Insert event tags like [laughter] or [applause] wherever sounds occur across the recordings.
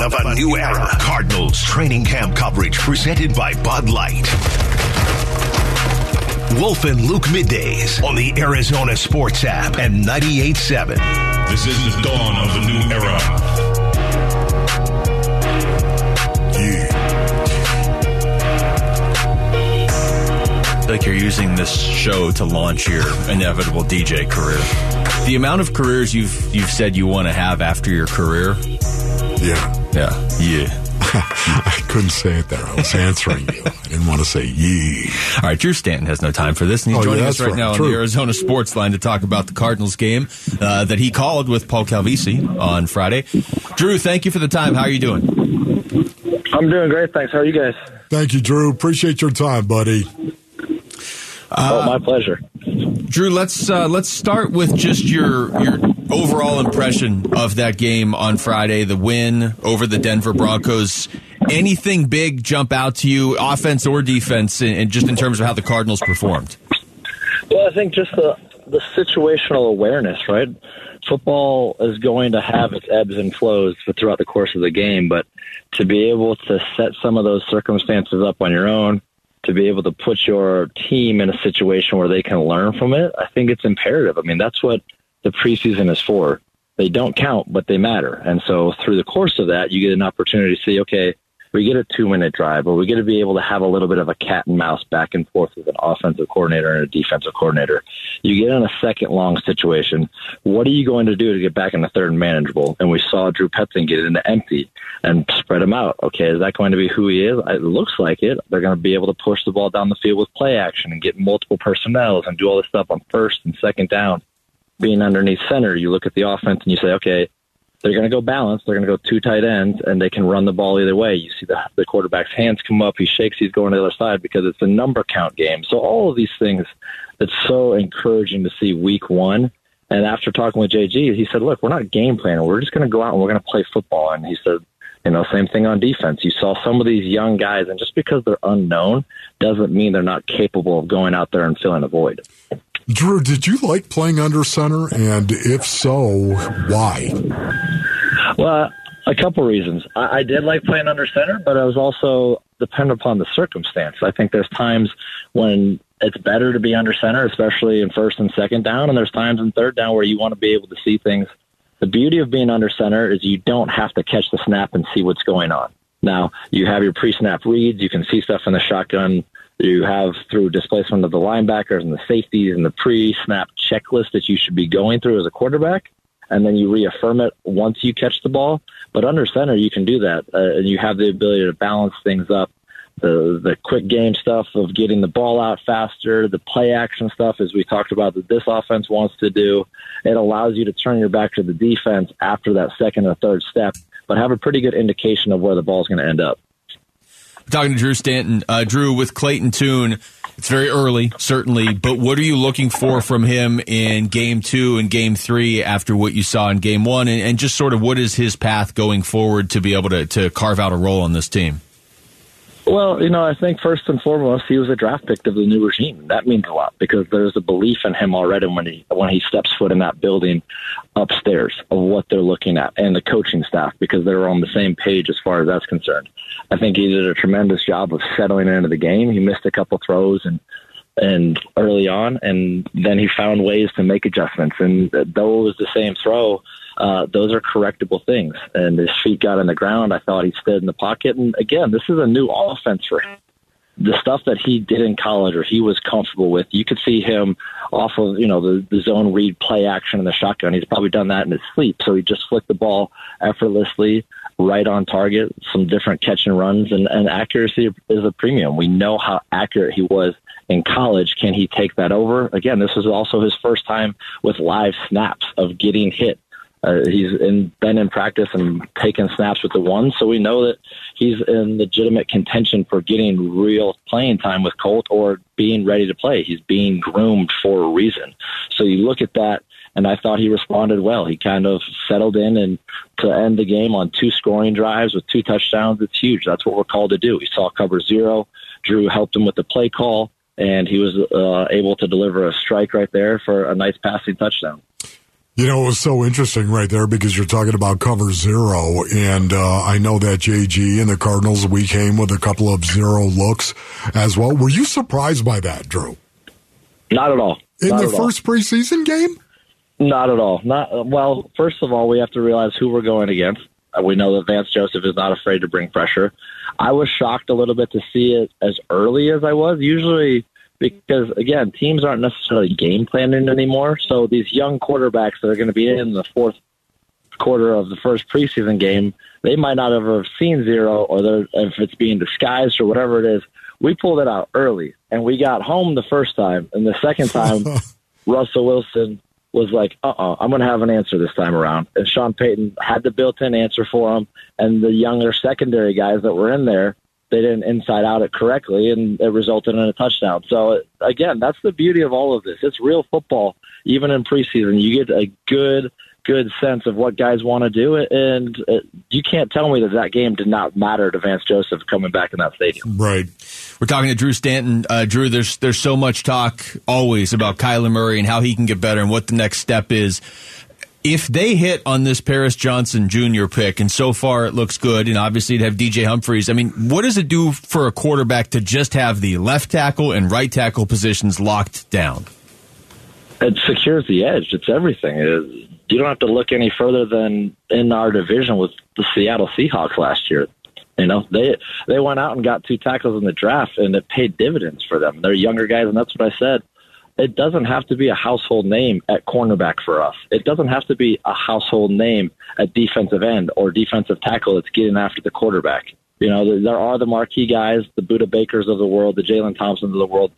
dawn of a new era. Cardinals training camp coverage presented by Bud Light. Wolf and Luke middays on the Arizona Sports app and 98.7. This is the dawn of a new era. like you're using this show to launch your inevitable DJ career. The amount of careers you've you've said you want to have after your career. Yeah. Yeah. Yeah. [laughs] I couldn't say it there. I was answering you. I didn't want to say yee. All right, Drew Stanton has no time for this, and he's Oh, yeah, joining us right, right. now on the Arizona Sports Line to talk about the Cardinals game uh, that he called with Paul Calvisi on Friday. Drew, thank you for the time. How are you doing? I'm doing great, thanks. How are you guys? Thank you, Drew. Appreciate your time, buddy. oh, my pleasure. Drew, let's uh, let's start with just your your overall impression of that game on Friday, the win over the Denver Broncos. Anything big jump out to you, offense or defense, and, just in terms of how the Cardinals performed? Well, I think just the the situational awareness, right? Football is going to have its ebbs and flows throughout the course of the game, but to be able to set some of those circumstances up on your own, to be able to put your team in a situation where they can learn from it, I think it's imperative. I mean, that's what the preseason is for. They don't count, but they matter. And so through the course of that, you get an opportunity to see, okay, we get a two minute drive, or we get to be able to have a little bit of a cat and mouse back and forth with an offensive coordinator and a defensive coordinator. You get in a second long situation. What are you going to do to get back in the third and manageable? And we saw Drew Petzing get into empty and spread him out. Okay, is that going to be who he is? It looks like it. They're going to be able to push the ball down the field with play action and get multiple personnels and do all this stuff on first and second down. Being underneath center, you look at the offense and you say, okay, they're going to go balanced. They're going to go two tight ends, and they can run the ball either way. You see the, the quarterback's hands come up. He shakes. He's going to the other side because it's a number count game. So all of these things, it's so encouraging to see week one. And after talking with JG, he said, look, we're not game planning. We're just going to go out and we're going to play football. And he said, you know, same thing on defense. You saw some of these young guys, and just because they're unknown doesn't mean they're not capable of going out there and filling a void. Drew, did you like playing under center? And if so, why? Well, a couple reasons. I, I did like playing under center, but I was also dependent upon the circumstance. I think there's times when it's better to be under center, especially in first and second down, and there's times in third down where you want to be able to see things. The beauty of being under center is you don't have to catch the snap and see what's going on. Now, you have your pre snap reads, you can see stuff in the shotgun. You have through displacement of the linebackers and the safeties and the pre snap checklist that you should be going through as a quarterback and then you reaffirm it once you catch the ball. But under center, you can do that, uh, and you have the ability to balance things up. The the quick game stuff of getting the ball out faster, the play action stuff, as we talked about, that this offense wants to do. It allows you to turn your back to the defense after that second or third step, but have a pretty good indication of where the ball is going to end up. Talking to Drew Stanton, uh, Drew with Clayton Tune. It's very early, certainly, but what are you looking for from him in game two and game three after what you saw in game one, and, and just sort of what is his path going forward to be able to, to carve out a role on this team? Well, you know, I think first and foremost, he was a draft pick of the new regime. That means a lot because there's a belief in him already when he when he steps foot in that building upstairs of what they're looking at and the coaching staff because they're on the same page as far as that's concerned. I think he did a tremendous job of settling into the game. He missed a couple throws and and early on, and then he found ways to make adjustments. And though it was the same throw, uh, those are correctable things. And his feet got on the ground. I thought he stood in the pocket. And again, this is a new offense for him. The stuff that he did in college or he was comfortable with, you could see him off of, you know, the, the zone read play action in the shotgun. He's probably done that in his sleep. So he just flicked the ball effortlessly, right on target, some different catch and runs, and, and accuracy is a premium. We know how accurate he was in college. Can he take that over? Again, this is also his first time with live snaps of getting hit. Uh, he's in, been in practice and taken snaps with the ones, so we know that he's in legitimate contention for getting real playing time with Colt or being ready to play. He's being groomed for a reason. So you look at that, and I thought he responded well. He kind of settled in and to end the game on two scoring drives with two touchdowns. It's huge. That's what we're called to do. We saw cover zero. Drew helped him with the play call, and he was uh, able to deliver a strike right there for a nice passing touchdown. You know, it was so interesting right there because you're talking about cover zero, and uh, I know that JG and the Cardinals, we came with a couple of zero looks as well. Were you surprised by that, Drew? Not at all. In Not the at all. first preseason game? Not at all. Not well. First of all, we have to realize who we're going against. Uh, We know that Vance Joseph is not afraid to bring pressure. I was shocked a little bit to see it as early as I was. Usually, because again, teams aren't necessarily game planning anymore. So these young quarterbacks that are going to be in the fourth quarter of the first preseason game, they might not ever have seen zero, or they're, if it's being disguised or whatever it is. We pulled it out early, and we got home the first time, and the second time, [laughs] Russell Wilson was like, "Uh, uh-uh, uh, i am going to have an answer this time around." And Sean Payton had the built-in answer for him, and the younger secondary guys that were in there, they didn't inside out it correctly, and it resulted in a touchdown. So again, that's the beauty of all of this. It's real football. Even in preseason, you get a good good sense of what guys want to do, and uh, you can't tell me that that game did not matter to Vance Joseph coming back in that stadium. Right. We're talking to Drew Stanton. Uh, Drew, there's there's so much talk always about Kyler Murray and how he can get better and what the next step is. If they hit on this Paris Johnson Jr. pick, and so far it looks good, and obviously to have DJ Humphries, I mean, what does it do for a quarterback to just have the left tackle and right tackle positions locked down? It secures the edge. It's everything. It, you don't have to look any further than in our division with the Seattle Seahawks last year. You know, they they went out and got two tackles in the draft, and it paid dividends for them. They're younger guys, and that's what I said. It doesn't have to be a household name at cornerback for us. It doesn't have to be a household name at defensive end or defensive tackle that's getting after the quarterback. You know, there are the marquee guys, the Budda Bakers of the world, the Jalen Thompsons of the world.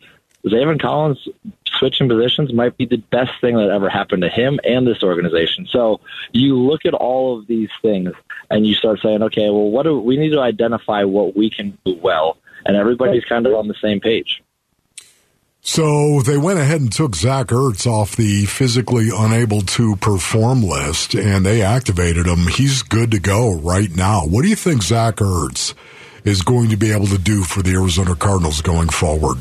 Zaven Collins switching positions might be the best thing that ever happened to him and this organization. So you look at all of these things and you start saying, okay, well, what do we need to identify what we can do well, and everybody's kind of on the same page. So they went ahead and took Zach Ertz off the physically unable to perform list, and they activated him. He's good to go right now. What do you think Zach Ertz is going to be able to do for the Arizona Cardinals going forward?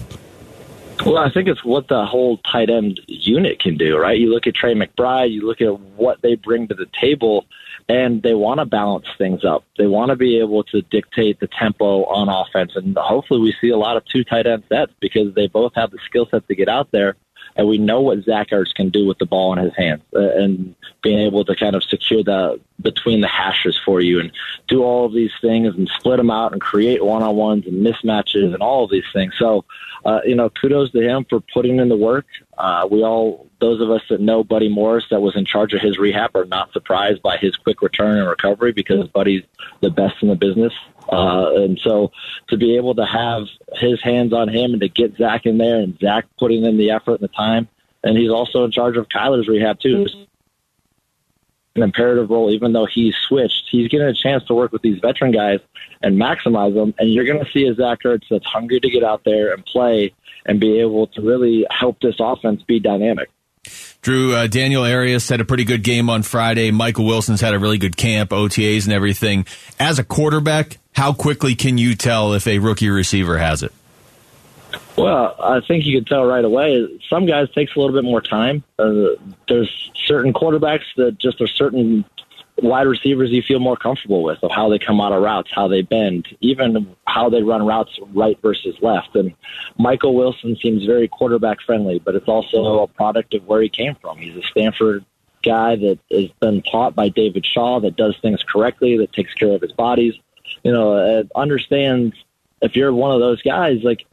Well, I think it's what the whole tight end unit can do, right? You look at Trey McBride, you look at what they bring to the table, and they want to balance things up. They want to be able to dictate the tempo on offense, and hopefully we see a lot of two tight end sets because they both have the skill set to get out there and we know what Zach Ertz can do with the ball in his hands, uh, and being able to kind of secure the between the hashes for you, and do all of these things, and split them out, and create one on ones and mismatches, and all of these things. So, uh, you know, kudos to him for putting in the work. Uh, we all, those of us that know Buddy Morris, that was in charge of his rehab, are not surprised by his quick return and recovery because Buddy's the best in the business. Uh, and so to be able to have his hands on him and to get Zach in there and Zach putting in the effort and the time, and he's also in charge of Kyler's rehab too. An imperative role, even though he's switched, he's getting a chance to work with these veteran guys and maximize them. And you're going to see a Zach Ertz that's hungry to get out there and play and be able to really help this offense be dynamic. Drew, uh, Daniel Arias had a pretty good game on Friday. Michael Wilson's had a really good camp, OTAs and everything. As a quarterback, how quickly can you tell if a rookie receiver has it? Well, I think you can tell right away. Some guys takes a little bit more time. Uh, there's certain quarterbacks that just are certain wide receivers you feel more comfortable with of how they come out of routes, how they bend, even how they run routes right versus left. And Michael Wilson seems very quarterback friendly, but it's also a product of where he came from. He's a Stanford guy that has been taught by David Shaw that does things correctly, that takes care of his bodies. You know, uh, understands if you're one of those guys, like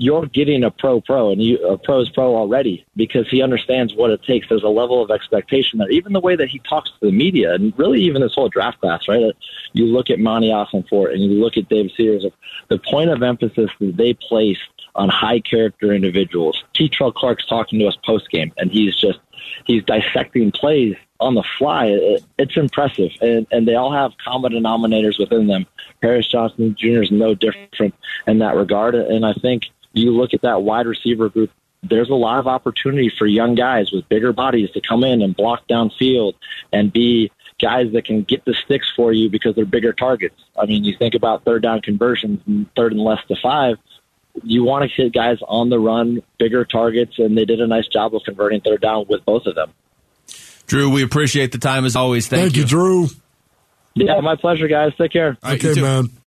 you're getting a pro pro and you a pro's pro already because he understands what it takes. There's a level of expectation there. Even the way that he talks to the media and really even this whole draft class, right? Uh, you look at Monty Ossenfort and you look at Dave Sears, the point of emphasis that they place on high character individuals. Kei'Trel Clark's talking to us post game and he's just he's dissecting plays on the fly. It, it's impressive, and, and they all have common denominators within them. Paris Johnson Jr. is no different in that regard, and I think you look at that wide receiver group, there's a lot of opportunity for young guys with bigger bodies to come in and block downfield and be guys that can get the sticks for you because they're bigger targets. I mean, you think about third down conversions, third and less to five. You want to hit guys on the run, bigger targets, and they did a nice job of converting third down with both of them. Drew, we appreciate the time as always. Thank, Thank you, Drew. Yeah, my pleasure, guys. Take care. All right, you okay, man.